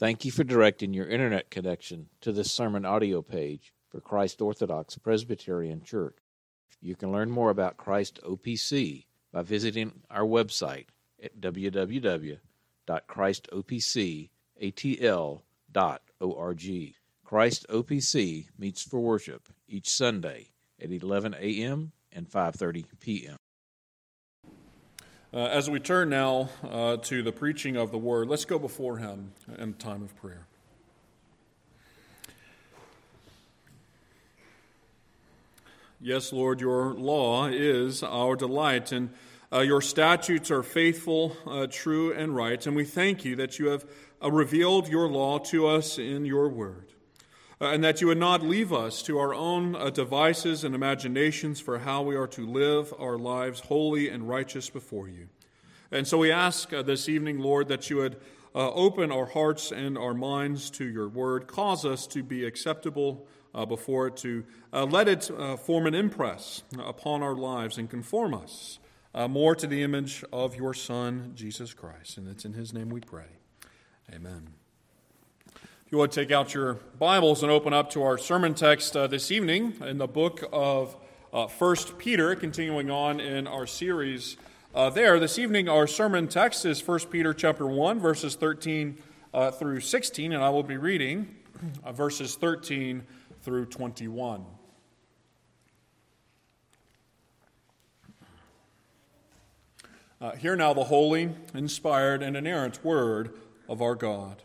Thank you for directing your internet connection to this sermon audio page for Christ Orthodox Presbyterian Church. You can learn more about Christ OPC by visiting our website at www.christopcatl.org. Christ OPC meets for worship each Sunday at 11 a.m. and 5:30 p.m. Uh, as we turn now uh, to the preaching of the word, let's go before him in time of prayer. Yes, Lord, your law is our delight, and uh, your statutes are faithful, uh, true, and right. And we thank you that you have uh, revealed your law to us in your word and that you would not leave us to our own uh, devices and imaginations for how we are to live our lives holy and righteous before you. And so we ask uh, this evening, Lord, that you would uh, open our hearts and our minds to your word, cause us to be acceptable uh, before it, to uh, let it form an impress upon our lives and conform us more to the image of your Son, Jesus Christ. And it's in his name we pray. Amen. You would take out your Bibles and open up to our sermon text uh, this evening in the book of uh, 1 Peter, continuing on in our series uh, there. This evening, our sermon text is 1 Peter chapter 1, verses 13 uh, through 16, and I will be reading uh, verses 13 through 21. Uh, hear now the holy, inspired, and inerrant word of our God.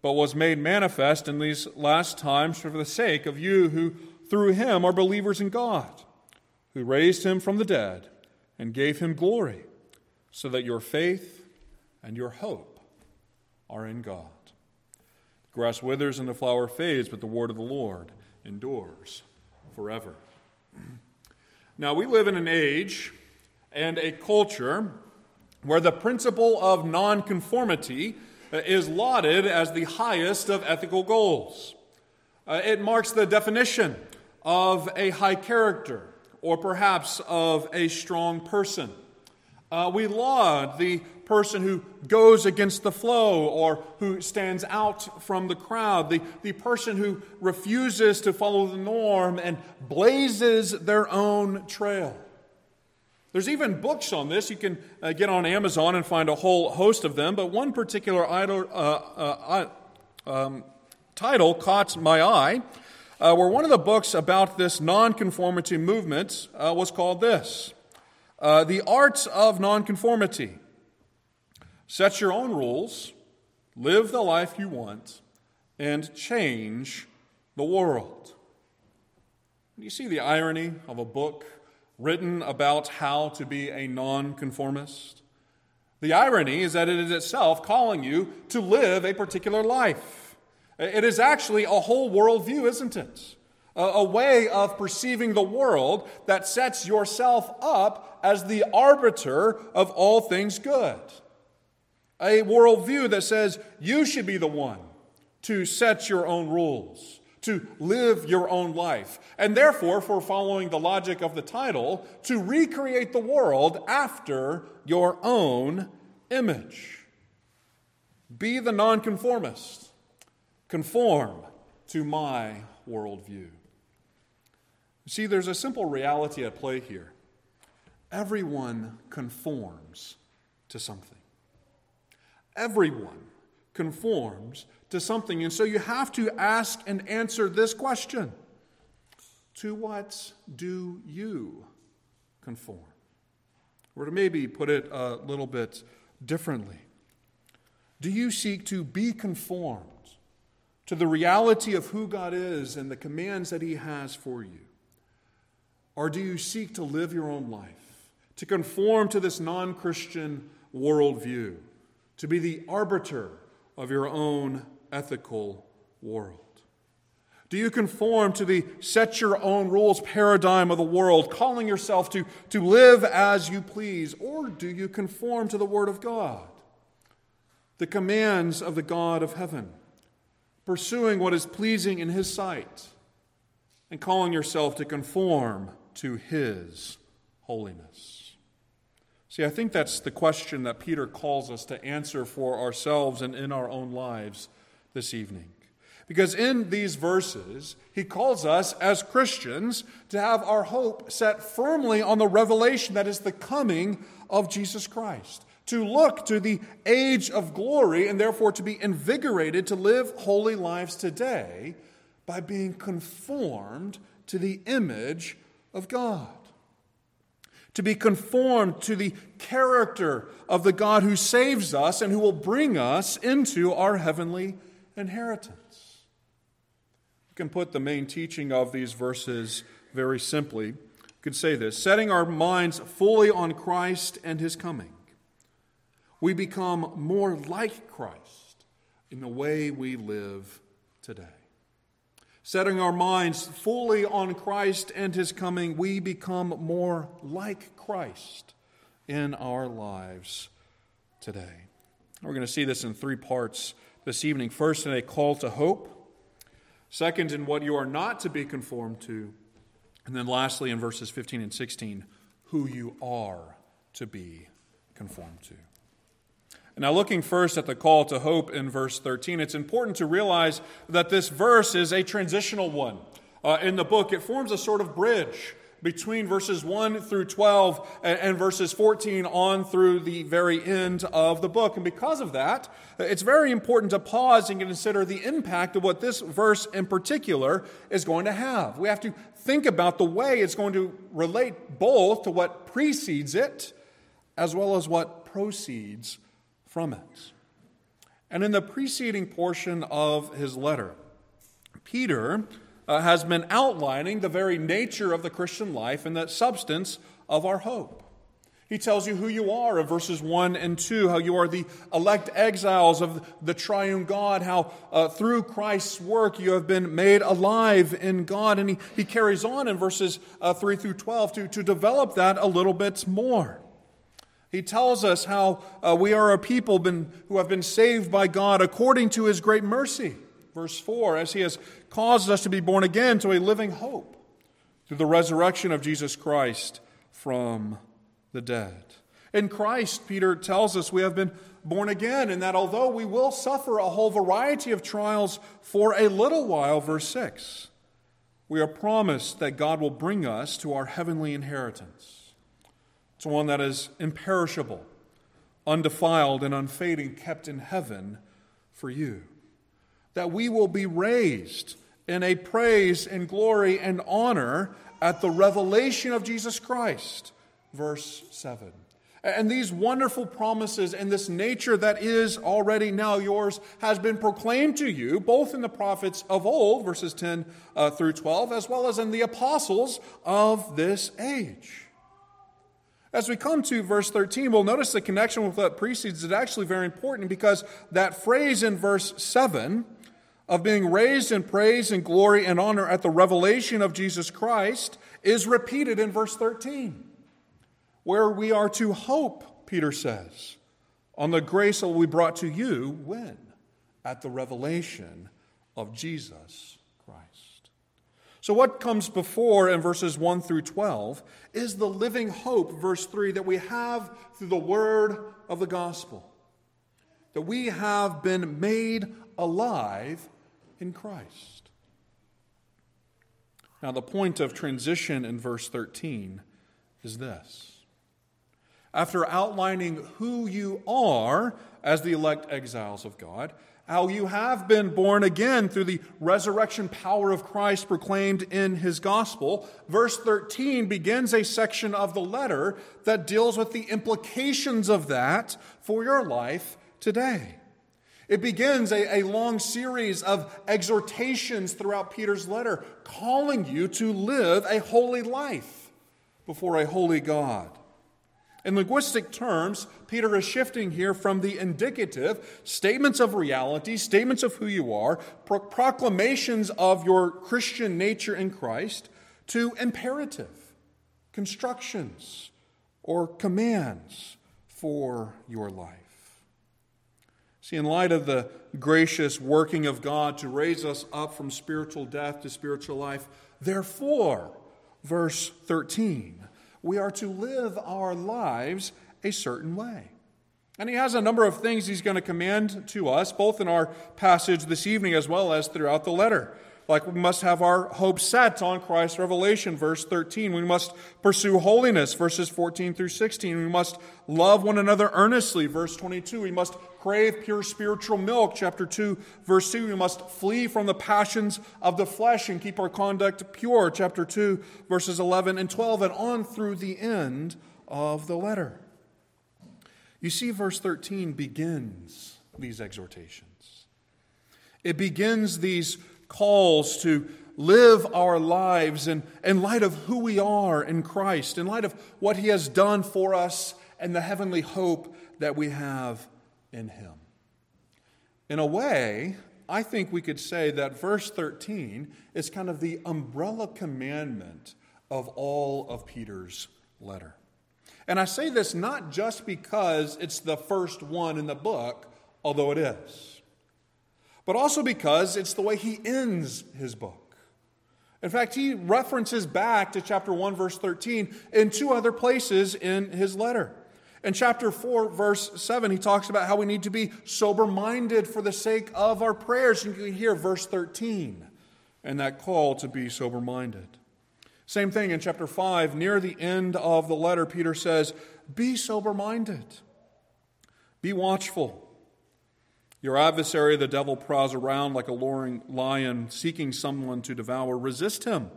but was made manifest in these last times for the sake of you who through him are believers in God, who raised him from the dead and gave him glory, so that your faith and your hope are in God. The grass withers and the flower fades, but the word of the Lord endures forever. Now, we live in an age and a culture where the principle of nonconformity is lauded as the highest of ethical goals. Uh, it marks the definition of a high character or perhaps of a strong person. Uh, we laud the person who goes against the flow or who stands out from the crowd, the, the person who refuses to follow the norm and blazes their own trail. There's even books on this. You can uh, get on Amazon and find a whole host of them, but one particular idol, uh, uh, um, title caught my eye, uh, where one of the books about this nonconformity movement uh, was called this The Arts of Nonconformity. Set your own rules, live the life you want, and change the world. Do you see the irony of a book written about how to be a nonconformist. The irony is that it is itself calling you to live a particular life. It is actually a whole worldview, isn't it? A, a way of perceiving the world that sets yourself up as the arbiter of all things good. A worldview that says you should be the one to set your own rules to live your own life. And therefore, for following the logic of the title, to recreate the world after your own image. Be the nonconformist. Conform to my worldview. See, there's a simple reality at play here. Everyone conforms to something. Everyone conforms to something. And so you have to ask and answer this question To what do you conform? Or to maybe put it a little bit differently Do you seek to be conformed to the reality of who God is and the commands that He has for you? Or do you seek to live your own life, to conform to this non Christian worldview, to be the arbiter of your own ethical world? Do you conform to the set your own rules paradigm of the world, calling yourself to, to live as you please? Or do you conform to the Word of God, the commands of the God of heaven, pursuing what is pleasing in His sight, and calling yourself to conform to His holiness? See, I think that's the question that Peter calls us to answer for ourselves and in our own lives this evening. Because in these verses, he calls us as Christians to have our hope set firmly on the revelation that is the coming of Jesus Christ, to look to the age of glory, and therefore to be invigorated to live holy lives today by being conformed to the image of God. To be conformed to the character of the God who saves us and who will bring us into our heavenly inheritance You can put the main teaching of these verses very simply. You could say this setting our minds fully on Christ and his coming, we become more like Christ in the way we live today. Setting our minds fully on Christ and his coming, we become more like Christ in our lives today. We're going to see this in three parts this evening. First, in a call to hope. Second, in what you are not to be conformed to. And then lastly, in verses 15 and 16, who you are to be conformed to. Now, looking first at the call to hope in verse 13, it's important to realize that this verse is a transitional one. Uh, in the book, it forms a sort of bridge between verses 1 through 12 and, and, verses 14 on through the very end of the book. And because of that, it's very important to pause and consider the impact of what this verse in particular is going to have. We have to think about the way it's going to relate both to what precedes it as well as what proceeds from it. And in the preceding portion of his letter, Peter uh, has been outlining the very nature of the Christian life and the substance of our hope. He tells you who you are in verses 1 and 2, how you are the elect exiles of the triune God, how uh, through Christ's work you have been made alive in God. And he, he carries on in verses uh, 3 through 12 to, to develop that a little bit more. He tells us how uh, we are a people been, who have been saved by God according to his great mercy. Verse 4 As he has caused us to be born again to a living hope through the resurrection of Jesus Christ from the dead. In Christ, Peter tells us we have been born again, and that although we will suffer a whole variety of trials for a little while, verse 6, we are promised that God will bring us to our heavenly inheritance. It's one that is imperishable, undefiled, and unfading, kept in heaven for you that we will be raised in a praise and glory and honor at the revelation of Jesus Christ. Verse 7. And these wonderful promises and this nature that is already now yours has been proclaimed to you, both in the prophets of old, verses 10 uh, through 12, as well as in the apostles of this age. As we come to verse 13, we'll notice the connection with what precedes is actually very important because that phrase in verse 7 of being raised in praise and glory and honor at the revelation of Jesus Christ is repeated in verse 13, where we are to hope, Peter says, on the grace that will be brought to you when? At the revelation of Jesus. So, what comes before in verses 1 through 12 is the living hope, verse 3, that we have through the word of the gospel. That we have been made alive in Christ. Now, the point of transition in verse 13 is this. After outlining who you are as the elect exiles of God, how you have been born again through the resurrection power of Christ proclaimed in his gospel. Verse 13 begins a section of the letter that deals with the implications of that for your life today. It begins a, a long series of exhortations throughout Peter's letter, calling you to live a holy life before a holy God. In linguistic terms, Peter is shifting here from the indicative, statements of reality, statements of who you are, pro- proclamations of your Christian nature in Christ, to imperative, constructions, or commands for your life. See, in light of the gracious working of God to raise us up from spiritual death to spiritual life, therefore, verse 13, we are to live our lives a certain way. And he has a number of things he's going to command to us, both in our passage this evening as well as throughout the letter. Like we must have our hope set on Christ's revelation, verse 13. We must pursue holiness, verses 14 through 16. We must love one another earnestly, verse 22. We must crave pure spiritual milk, chapter 2, verse 2. We must flee from the passions of the flesh and keep our conduct pure, chapter 2, verses 11 and 12, and on through the end of the letter. You see, verse 13 begins these exhortations. It begins these calls to live our lives in, in light of who we are in Christ, in light of what He has done for us and the heavenly hope that we have in Him. In a way, I think we could say that verse 13 is kind of the umbrella commandment of all of Peter's letter. And I say this not just because it's the first one in the book, although it is but also because it's the way he ends his book. In fact, he references back to chapter 1, verse 13 in two other places in his letter. In chapter 4, verse 7, he talks about how we need to be sober minded for the sake of our prayers. And you can hear verse 13 and that call to be sober minded. Same thing in chapter 5, near the end of the letter, Peter says, Be sober minded, be watchful. Your adversary, the devil, prowls around like a roaring lion, seeking someone to devour. Resist him,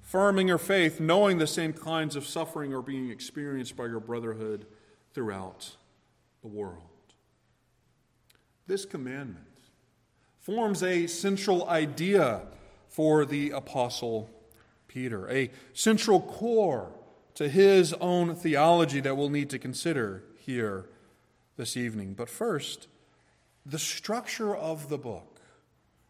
firm in your faith, knowing the same kinds of suffering are being experienced by your brotherhood throughout the world. This commandment forms a central idea for the Apostle Peter, a central core to his own theology that we'll need to consider here this evening. But first, the structure of the book,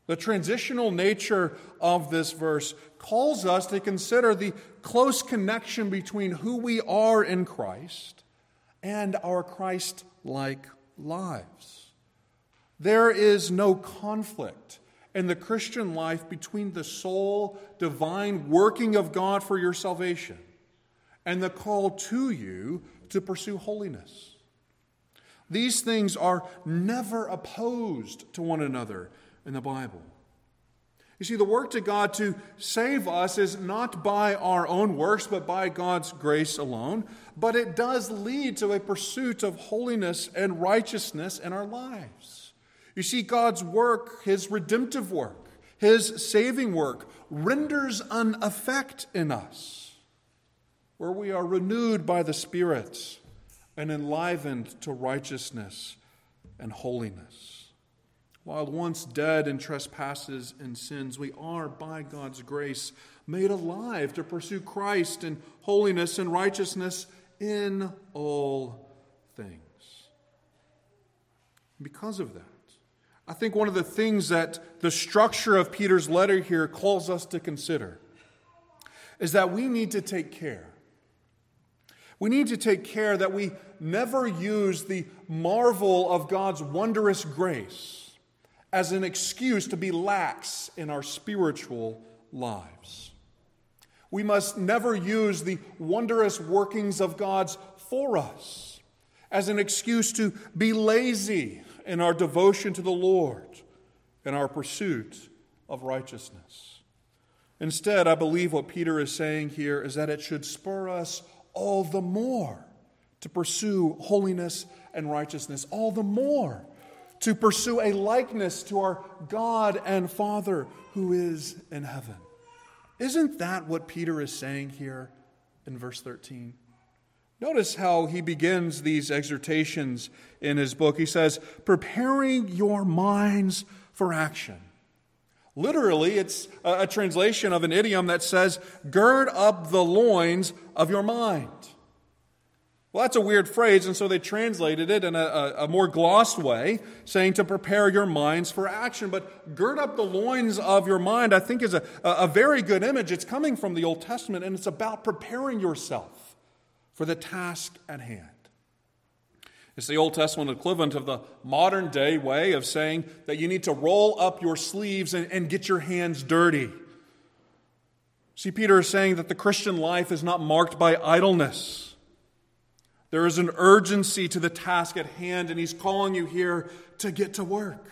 the transitional nature of this verse, calls us to consider the close connection between who we are in Christ and our Christ like lives. There is no conflict in the Christian life between the sole divine working of God for your salvation and the call to you to pursue holiness. These things are never opposed to one another in the Bible. You see, the work to God to save us is not by our own works, but by God's grace alone. But it does lead to a pursuit of holiness and righteousness in our lives. You see, God's work, His redemptive work, His saving work, renders an effect in us where we are renewed by the Spirit and enlivened to righteousness and holiness. While once dead in trespasses and sins, we are, by God's grace, made alive to pursue Christ in holiness and righteousness in all things. Because of that, I think one of the things that the structure of Peter's letter here calls us to consider is that we need to take care we need to take care that we never use the marvel of God's wondrous grace as an excuse to be lax in our spiritual lives. We must never use the wondrous workings of God's for us as an excuse to be lazy in our devotion to the Lord and our pursuit of righteousness. Instead, I believe what Peter is saying here is that it should spur us all the more to pursue holiness and righteousness, all the more to pursue a likeness to our God and Father who is in heaven. Isn't that what Peter is saying here in verse 13? Notice how he begins these exhortations in his book. He says, preparing your minds for action. Literally, it's a, translation of an idiom that says, gird up the loins of your mind. Well, that's a weird phrase, and so they translated it in a, a, more glossed way, saying to prepare your minds for action. But gird up the loins of your mind, I think, is a, a very good image. It's coming from the Old Testament, and it's about preparing yourself for the task at hand. It's the Old Testament equivalent of the modern day way of saying that you need to roll up your sleeves and, and get your hands dirty. See, Peter is saying that the Christian life is not marked by idleness. There is an urgency to the task at hand, and he's calling you here to get to work.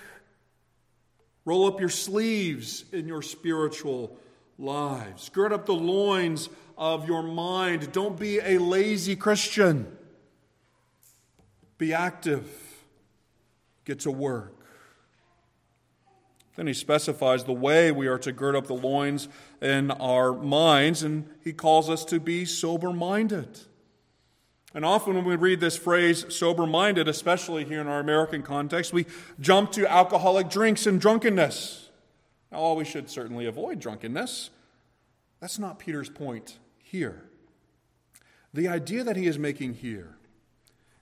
Roll up your sleeves in your spiritual lives. Gird up the loins of your mind. Don't be a lazy Christian. Be active. Get to work. Then he specifies the way we are to gird up the loins in our minds, and he calls us to be sober minded. And often when we read this phrase, sober minded, especially here in our American context, we jump to alcoholic drinks and drunkenness. Now, while we should certainly avoid drunkenness, that's not Peter's point here. The idea that he is making here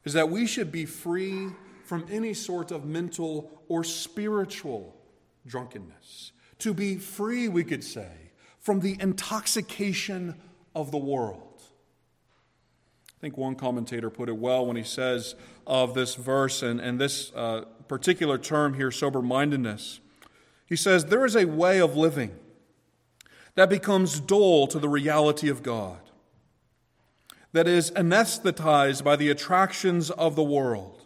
is that we should be free from any sort of mental or spiritual drunkenness. To be free, we could say, from the intoxication of the world. I think one commentator put it well when he says of this verse and, and this uh, particular term here, sober mindedness. He says, There is a way of living that becomes dull to the reality of God, that is anesthetized by the attractions of the world.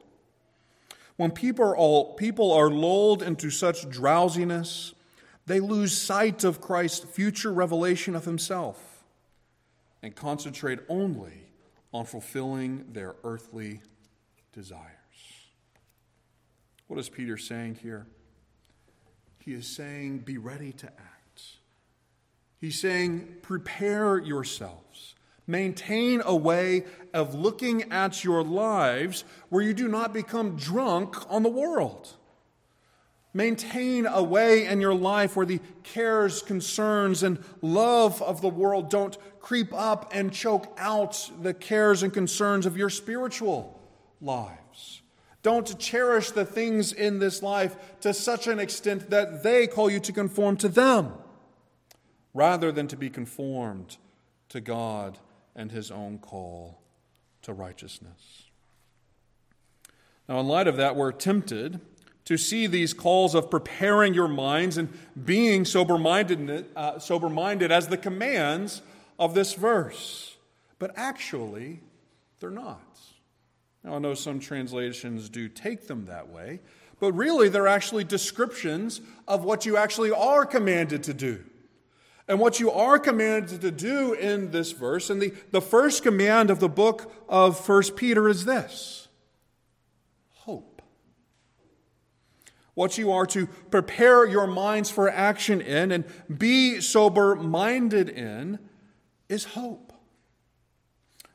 When people are, all, people are lulled into such drowsiness, they lose sight of Christ's future revelation of himself and concentrate only on fulfilling their earthly desires. What is Peter saying here? He is saying, Be ready to act. He's saying, Prepare yourselves. Maintain a way of looking at your lives where you do not become drunk on the world. Maintain a way in your life where the cares, concerns, and love of the world don't creep up and choke out the cares and concerns of your spiritual lives. Don't cherish the things in this life to such an extent that they call you to conform to them, rather than to be conformed to God and His own call to righteousness. Now, in light of that, we're tempted to see these calls of preparing your minds and being sober minded uh, as the commands of this verse. But actually, they're not. Now, I know some translations do take them that way, but really, they're actually descriptions of what you actually are commanded to do. And what you are commanded to do in this verse, and the, the first command of the book of First Peter is this hope. what you are to prepare your minds for action in and be sober minded in is hope.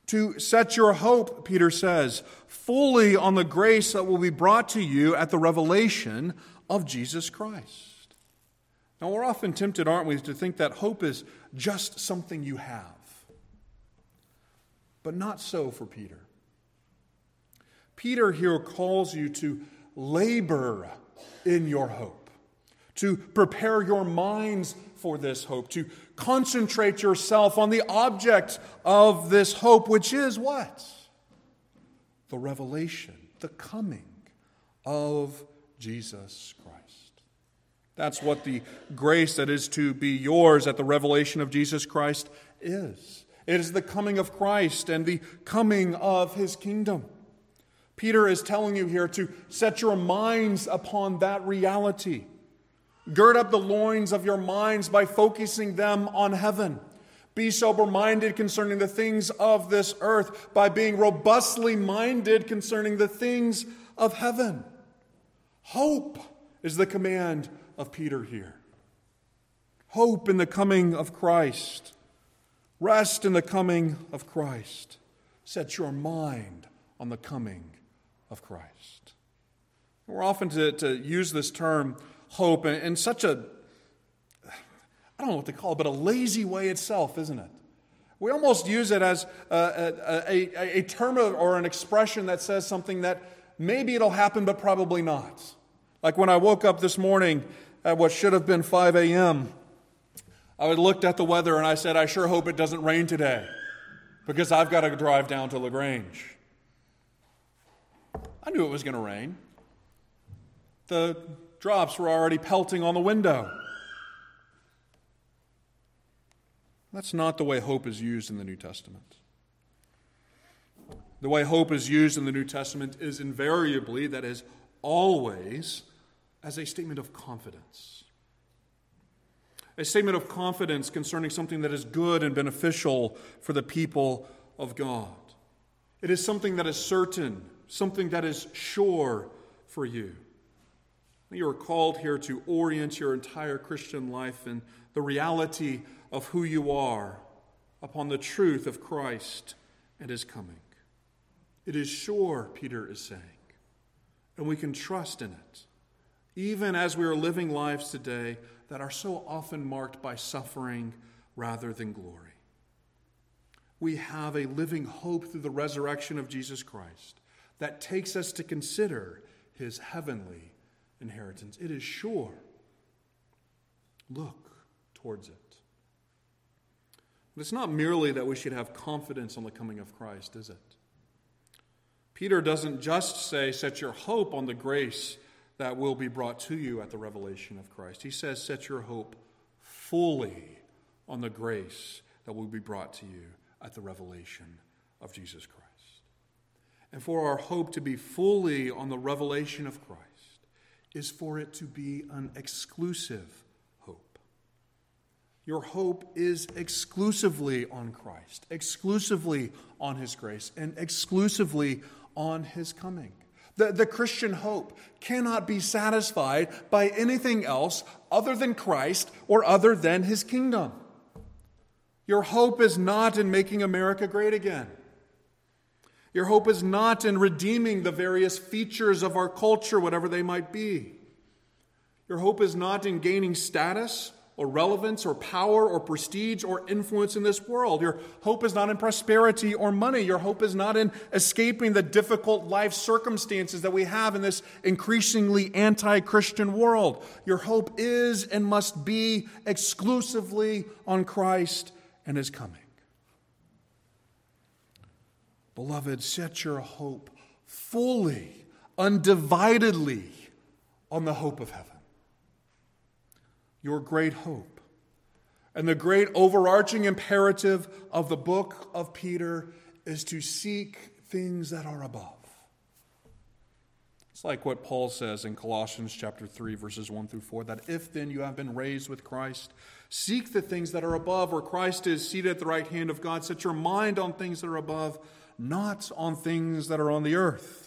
To set your hope, Peter says, fully on the grace that will be brought to you at the revelation of Jesus Christ. Now, we're often tempted, aren't we, to think that hope is just something you have. But not so for Peter. Peter here calls you to labor in your hope, to prepare your minds for this hope, to concentrate yourself on the object of this hope, which is what? The revelation, the coming of Jesus Christ. That's what the grace that is to be yours at the revelation of Jesus Christ is. It is the coming of Christ and the coming of his kingdom. Peter is telling you here to set your minds upon that reality. Gird up the loins of your minds by focusing them on heaven. Be sober minded concerning the things of this earth by being robustly minded concerning the things of heaven. Hope is the command of Peter here. Hope in the coming of Christ. Rest in the coming of Christ. Set your mind on the coming of Christ. We're often to, to use this term hope in, in such a, I don't know what to call it, but a lazy way itself, isn't it? We almost use it as a, a, a, a term or an expression that says something that maybe it'll happen, but probably not. Like when I woke up this morning at what should have been 5 a.m., I looked at the weather and I said, I sure hope it doesn't rain today because I've got to drive down to LaGrange. I knew it was going to rain. The drops were already pelting on the window. That's not the way hope is used in the New Testament. The way hope is used in the New Testament is invariably, that is, always, as a statement of confidence. A statement of confidence concerning something that is good and beneficial for the people of God. It is something that is certain, something that is sure for you. You are called here to orient your entire Christian life in the reality of who you are upon the truth of Christ and his coming. It is sure, Peter is saying, and we can trust in it, even as we are living lives today that are so often marked by suffering rather than glory. We have a living hope through the resurrection of Jesus Christ that takes us to consider his heavenly inheritance. It is sure. Look towards it. But It's not merely that we should have confidence on the coming of Christ, is it? Peter doesn't just say, Set your hope on the grace that will be brought to you at the revelation of Christ. He says, Set your hope fully on the grace that will be brought to you at the revelation of Jesus Christ. And for our hope to be fully on the revelation of Christ is for it to be an exclusive hope. your hope is exclusively on Christ, exclusively on His grace, and exclusively on His coming. The, the Christian hope cannot be satisfied by anything else other than Christ or other than His kingdom. Your hope is not in making America great again. Your hope is not in redeeming the various features of our culture, whatever they might be. Your hope is not in gaining status or relevance or power or prestige or influence in this world. Your hope is not in prosperity or money. Your hope is not in escaping the difficult life circumstances that we have in this increasingly anti Christian world. Your hope is and must be exclusively on Christ and His coming. Beloved, set your hope fully, undividedly on the hope of heaven your great hope. And the great overarching imperative of the book of Peter is to seek things that are above. It's like what Paul says in Colossians chapter 3 verses 1 through 4 that if then you have been raised with Christ seek the things that are above where Christ is seated at the right hand of God set your mind on things that are above not on things that are on the earth.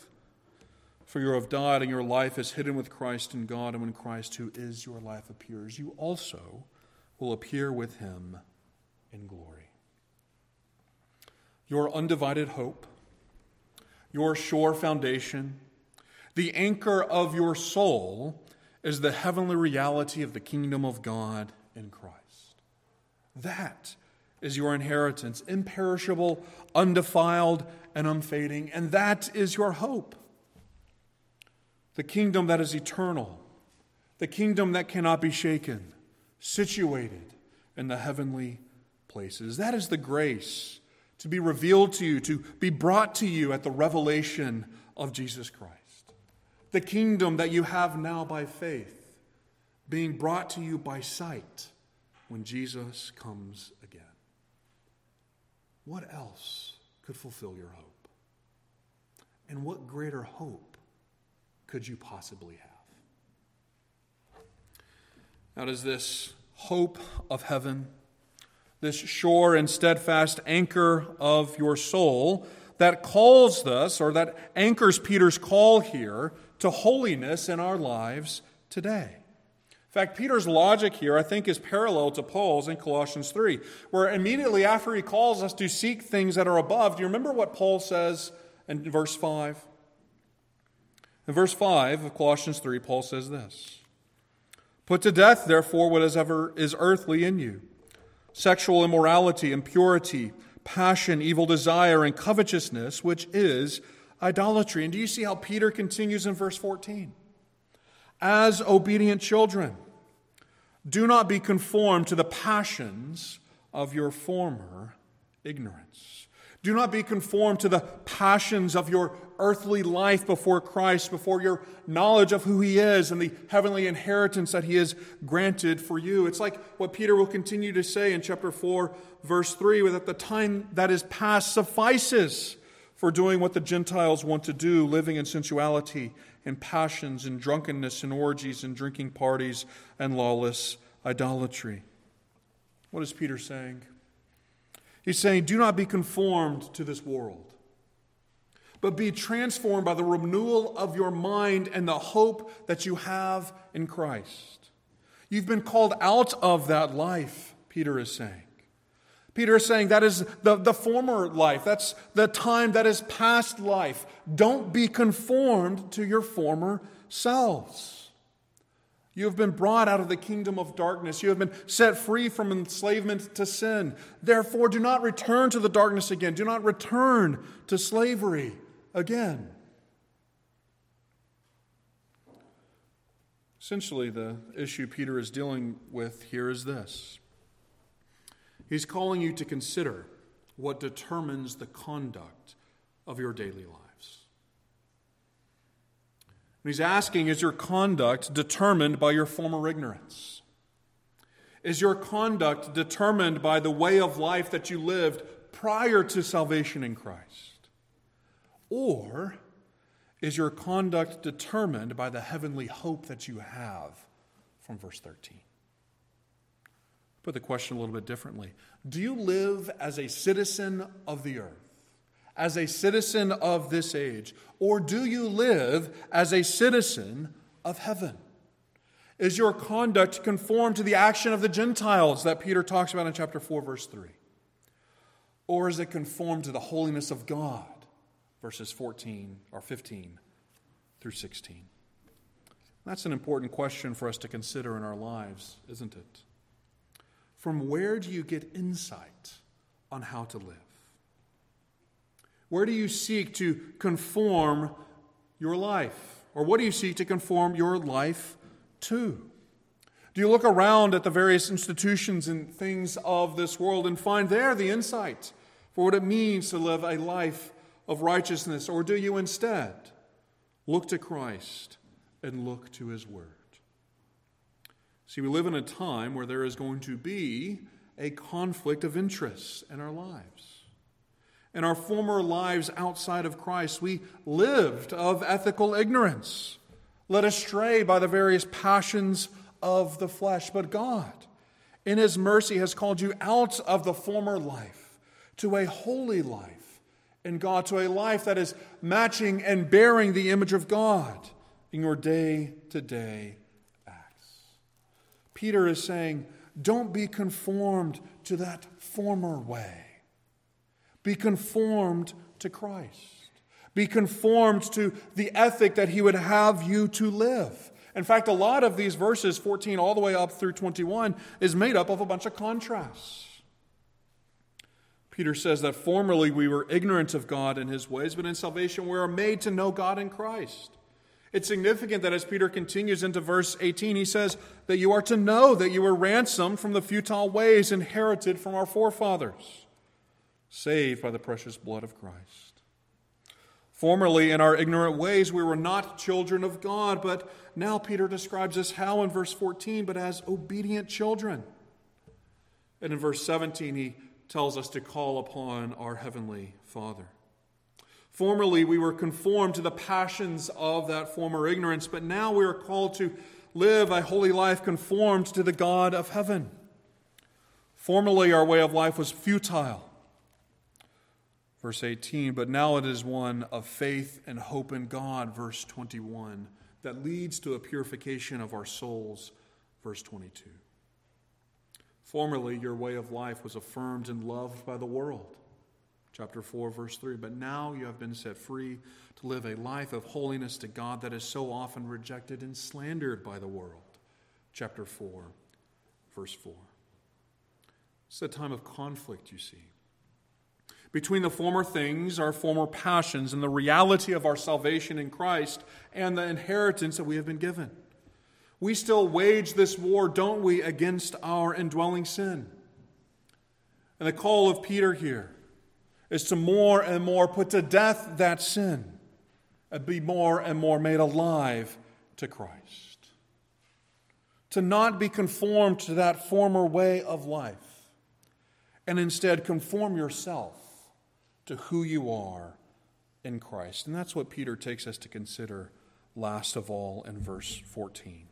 For you have died, and your life is hidden with Christ in God, and when Christ, who is your life, appears, you also will appear with him in glory. Your undivided hope, your sure foundation, the anchor of your soul is the heavenly reality of the kingdom of God in Christ. That is your inheritance, imperishable, undefiled, and unfading, and that is your hope the kingdom that is eternal, the kingdom that cannot be shaken, situated in the heavenly places. That is the grace to be revealed to you, to be brought to you at the revelation of Jesus Christ. The kingdom that you have now by faith, being brought to you by sight when Jesus comes again. What else could fulfill your hope? And what greater hope could you possibly have? Now, does this hope of heaven, this sure and steadfast anchor of your soul that calls us, or that anchors Peter's call here to holiness in our lives today. In fact, Peter's logic here, I think, is parallel to Paul's in Colossians 3, where immediately after he calls us to seek things that are above, do you remember what Paul says in verse 5? In verse 5 of Colossians 3, Paul says this Put to death, therefore, whatever is earthly in you sexual immorality, impurity, passion, evil desire, and covetousness, which is idolatry. And do you see how Peter continues in verse 14? As obedient children, do not be conformed to the passions of your former ignorance. Do not be conformed to the passions of your earthly life before Christ, before your knowledge of who He is and the heavenly inheritance that He has granted for you. It's like what Peter will continue to say in chapter 4, verse 3 that the time that is past suffices for doing what the Gentiles want to do, living in sensuality and passions and drunkenness and orgies and drinking parties and lawless idolatry. What is Peter saying? He's saying, Do not be conformed to this world, but be transformed by the renewal of your mind and the hope that you have in Christ. You've been called out of that life, Peter is saying. Peter is saying that is the, the former life. That's the time that is past life. Don't be conformed to your former selves. You have been brought out of the kingdom of darkness. You have been set free from enslavement to sin. Therefore, do not return to the darkness again. Do not return to slavery again. Essentially, the issue Peter is dealing with here is this He's calling you to consider what determines the conduct of your daily lives. And he's asking Is your conduct determined by your former ignorance? Is your conduct determined by the way of life that you lived prior to salvation in Christ? Or is your conduct determined by the heavenly hope that you have from verse 13? Put the question a little bit differently Do you live as a citizen of the earth, as a citizen of this age, or do you live as a citizen of heaven? Is your conduct conformed to the action of the Gentiles that Peter talks about in chapter 4, verse 3? Or is it conformed to the holiness of God? Verses 14 or 15 through 16. That's an important question for us to consider in our lives, isn't it? From where do you get insight on how to live? Where do you seek to conform your life? Or what do you seek to conform your life to? Do you look around at the various institutions and things of this world and find there the insight for what it means to live a life of righteousness? Or do you instead look to Christ and look to His Word? See, we live in a time where there is going to be a conflict of interests in our lives. In our former lives outside of Christ, we lived of ethical ignorance, led astray by the various passions of the flesh. But God, in His mercy, has called you out of the former life to a holy life in God, to a life that is matching and bearing the image of God in your day to day acts. Peter is saying, don't be conformed to that former way. Be conformed to Christ. Be conformed to the ethic that he would have you to live. In fact, a lot of these verses, 14 all the way up through 21, is made up of a bunch of contrasts. Peter says that formerly we were ignorant of God and his ways, but in salvation we are made to know God in Christ. It's significant that as Peter continues into verse 18, he says that you are to know that you were ransomed from the futile ways inherited from our forefathers, saved by the precious blood of Christ. Formerly, in our ignorant ways, we were not children of God, but now Peter describes us how in verse 14, but as obedient children. And in verse 17, he tells us to call upon our heavenly Father. Formerly, we were conformed to the passions of that former ignorance, but now we are called to live a holy life conformed to the God of heaven. Formerly, our way of life was futile. verse 18, but now it is one of faith and hope in God, verse 21, that leads to a purification of our souls, verse 22. Formerly, your way of life was affirmed and loved by the world, chapter 4, verse 3, but now you have been set free to live a life of holiness to God that is so often rejected and slandered by the world, chapter 4, verse 4. It's a time of conflict, you see between the former things, our former passions, and the reality of our salvation in Christ and the inheritance that we have been given. We still wage this war, don't we, against our indwelling sin? And the call of Peter here is to more and more put to death that sin and be more and more made alive to Christ. To not be conformed to that former way of life, and instead conform yourself to who you are in Christ. And that's what Peter takes us to consider last of all in verse 14.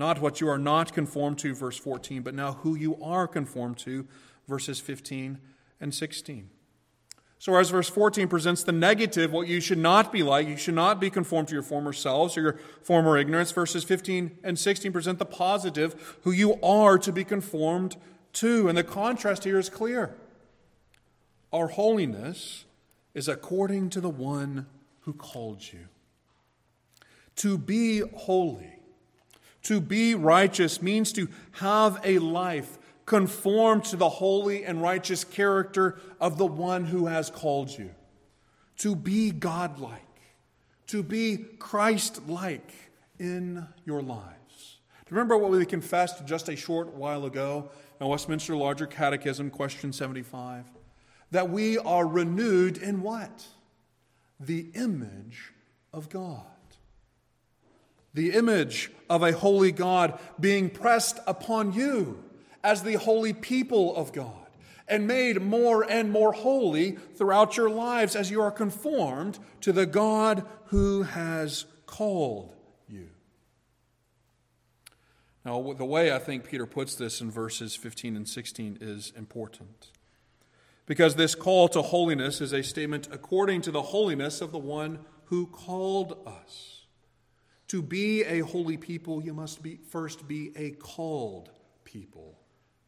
Not what you are not conformed to, verse 14, but now who you are conformed to, verses 15 and 16. So, as verse 14 presents the negative, what you should not be like, you should not be conformed to your former selves or your former ignorance, verses 15 and 16 present the positive, who you are to be conformed to. And the contrast here is clear. Our holiness is according to the one who called you. To be holy, to be righteous, means to have a life conformed to the holy and righteous character of the one who has called you. To be godlike, to be Christ like in your lives. Remember what we confessed just a short while ago in Westminster Larger Catechism, question 75? that we are renewed in what? The image of God. The image of a holy God being pressed upon you as the holy people of God and made more and more holy throughout your lives as you are conformed to the God who has called you. Now, the way I think Peter puts this in verses 15 and 16 is important because this call to holiness is a statement according to the holiness of the one who called us. To be a holy people, you must be, first be a called people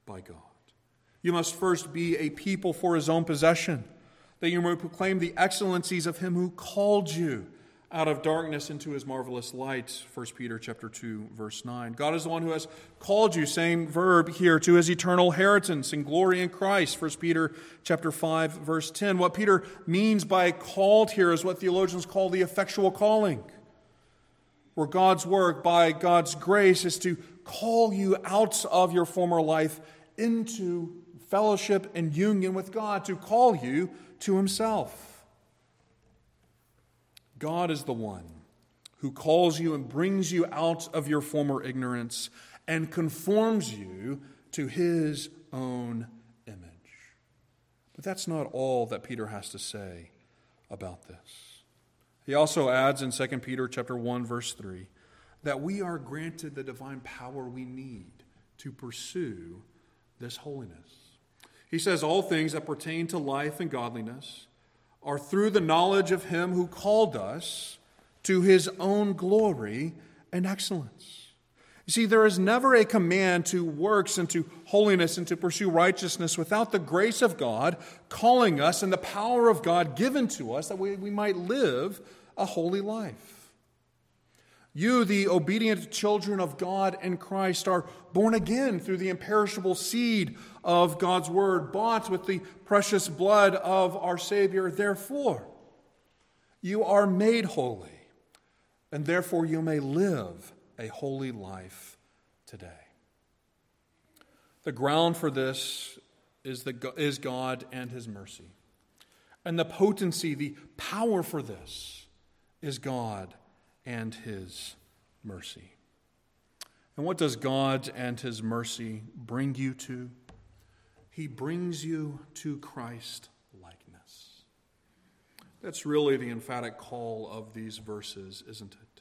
by God. You must first be a people for his own possession, that you may proclaim the excellencies of him who called you out of darkness into his marvelous light. 1 peter chapter 2 verse 9 god is the one who has called you same verb here to his eternal inheritance and glory in christ. 1 peter chapter 5 verse 10 what peter means by called here is what theologians call the effectual calling where god's work by god's grace is to call you out of your former life into fellowship and union with god to call you to himself God is the one who calls you and brings you out of your former ignorance and conforms you to his own image. But that's not all that Peter has to say about this. He also adds in 2 Peter chapter 1 verse 3 that we are granted the divine power we need to pursue this holiness. He says all things that pertain to life and godliness are through the knowledge of Him who called us to His own glory and excellence. You see, there is never a command to works and to holiness and to pursue righteousness without the grace of God calling us and the power of God given to us that we, we might live a holy life. You, the obedient children of God in Christ, are born again through the imperishable seed of God's word, bought with the precious blood of our Savior. Therefore, you are made holy, and therefore you may live a holy life today. The ground for this is, the, is God and His mercy. And the potency, the power for this is God and His mercy. And what does God and His mercy bring you to? He brings you to Christ likeness. That's really the emphatic call of these verses, isn't it?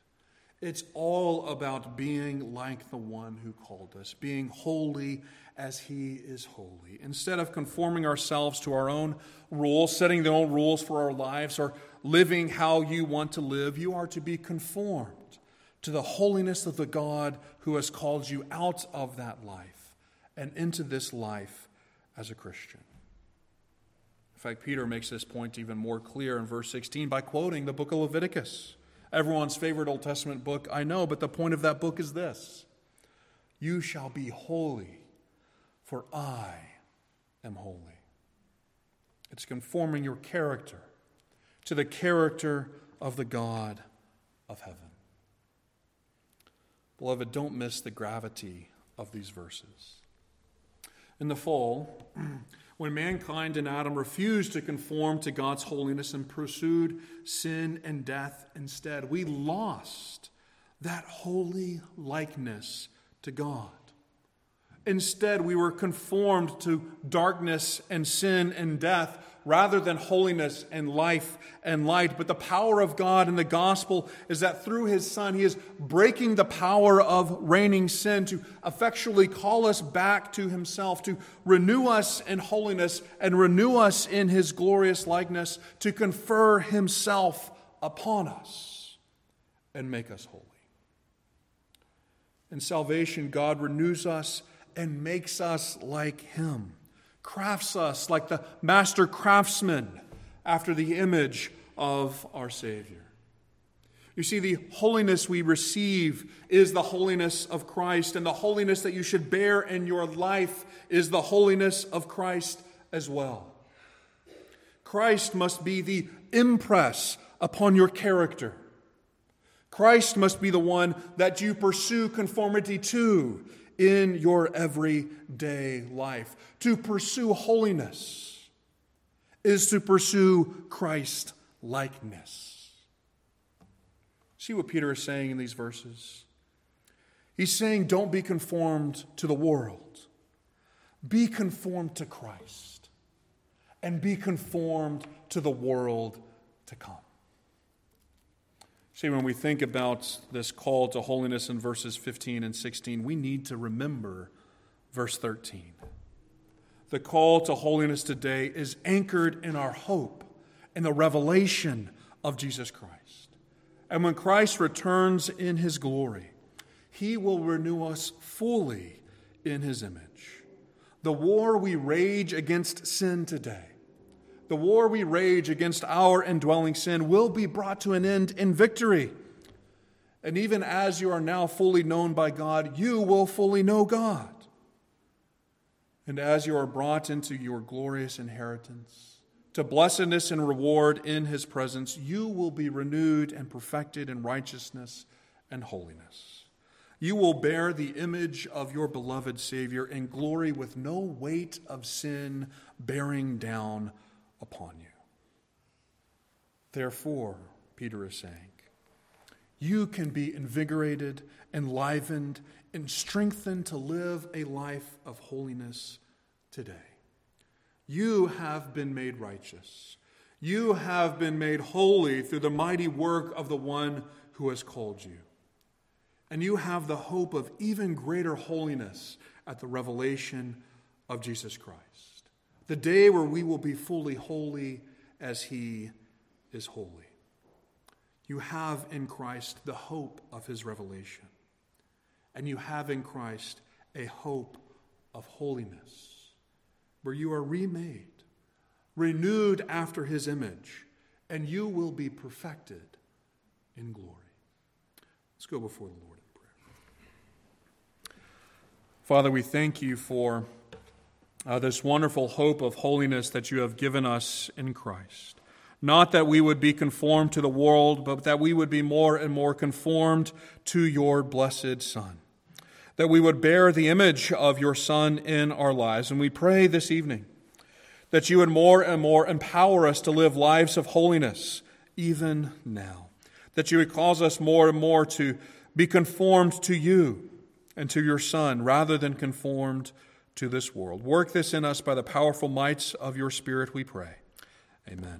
It's all about being like the one who called us, being holy as he is holy. Instead of conforming ourselves to our own rules, setting the own rules for our lives, or living how you want to live, you are to be conformed to the holiness of the God who has called you out of that life and into this life as a Christian. In fact, Peter makes this point even more clear in verse 16 by quoting the book of Leviticus. Everyone's favorite Old Testament book, I know, but the point of that book is this You shall be holy, for I am holy. It's conforming your character to the character of the God of heaven. Beloved, don't miss the gravity of these verses. In the fall, when mankind and Adam refused to conform to God's holiness and pursued sin and death instead, we lost that holy likeness to God. Instead, we were conformed to darkness and sin and death rather than holiness and life and light. But the power of God in the gospel is that through his Son, he is breaking the power of reigning sin to effectually call us back to himself, to renew us in holiness and renew us in his glorious likeness, to confer himself upon us and make us holy. In salvation, God renews us and makes us like him crafts us like the master craftsman after the image of our Savior. You see, the holiness we receive is the holiness of Christ, and the holiness that you should bear in your life is the holiness of Christ as well. Christ must be the impress upon your character. Christ must be the one that you pursue conformity to in your everyday life. To pursue holiness is to pursue Christ likeness. See what Peter is saying in these verses? He's saying, don't be conformed to the world, be conformed to Christ, and be conformed to the world to come. See, when we think about this call to holiness in verses 15 and 16, we need to remember verse 13. The call to holiness today is anchored in our hope in the revelation of Jesus Christ. And when Christ returns in his glory, he will renew us fully in his image. The war we rage against sin today the war we rage against our indwelling sin will be brought to an end in victory. And even as you are now fully known by God, you will fully know God. And as you are brought into your glorious inheritance, to blessedness and reward in his presence, you will be renewed and perfected in righteousness and holiness. You will bear the image of your beloved Savior in glory with no weight of sin bearing down upon you. Therefore, Peter is saying, you can be invigorated, enlivened, and strengthened to live a life of holiness today. You have been made righteous. You have been made holy through the mighty work of the one who has called you. And you have the hope of even greater holiness at the revelation of Jesus Christ the day where we will be fully holy as He is holy. You have in Christ the hope of His revelation, and you have in Christ a hope of holiness, where you are remade, renewed after His image, and you will be perfected in glory. Let's go before the Lord in prayer. Father, we thank you for uh, this wonderful hope of holiness that you have given us in Christ. Not that we would be conformed to the world, but that we would be more and more conformed to your blessed Son. That we would bear the image of your Son in our lives. And we pray this evening that you would more and more empower us to live lives of holiness, even now. That you would cause us more and more to be conformed to you and to your Son rather than conformed to this world. Work this in us by the powerful mights of your Spirit, we pray. Amen.